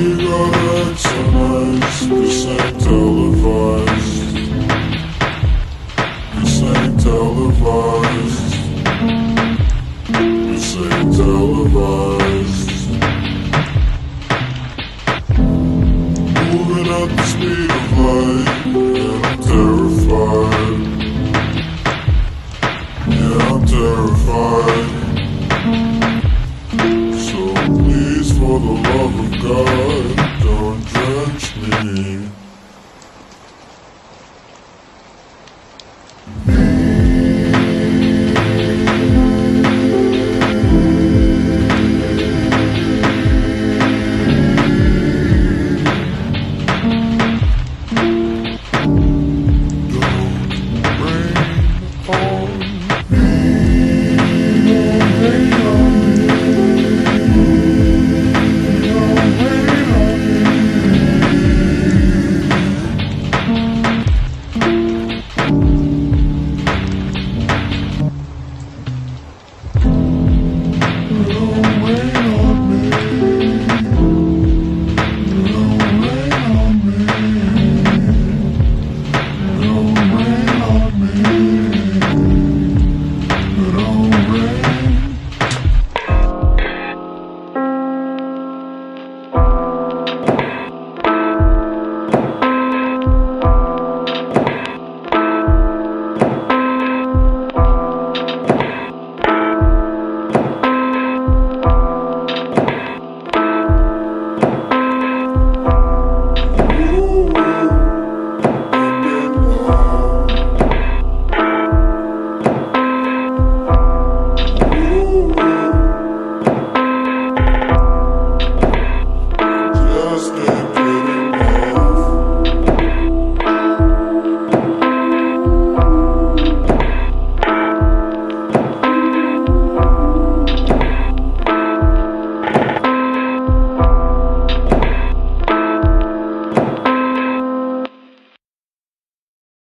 We got it tonight, this ain't televised This ain't televised This ain't televised Moving at the speed of light, and I'm terrified Yeah, I'm terrified So please for the love of God, don't judge me.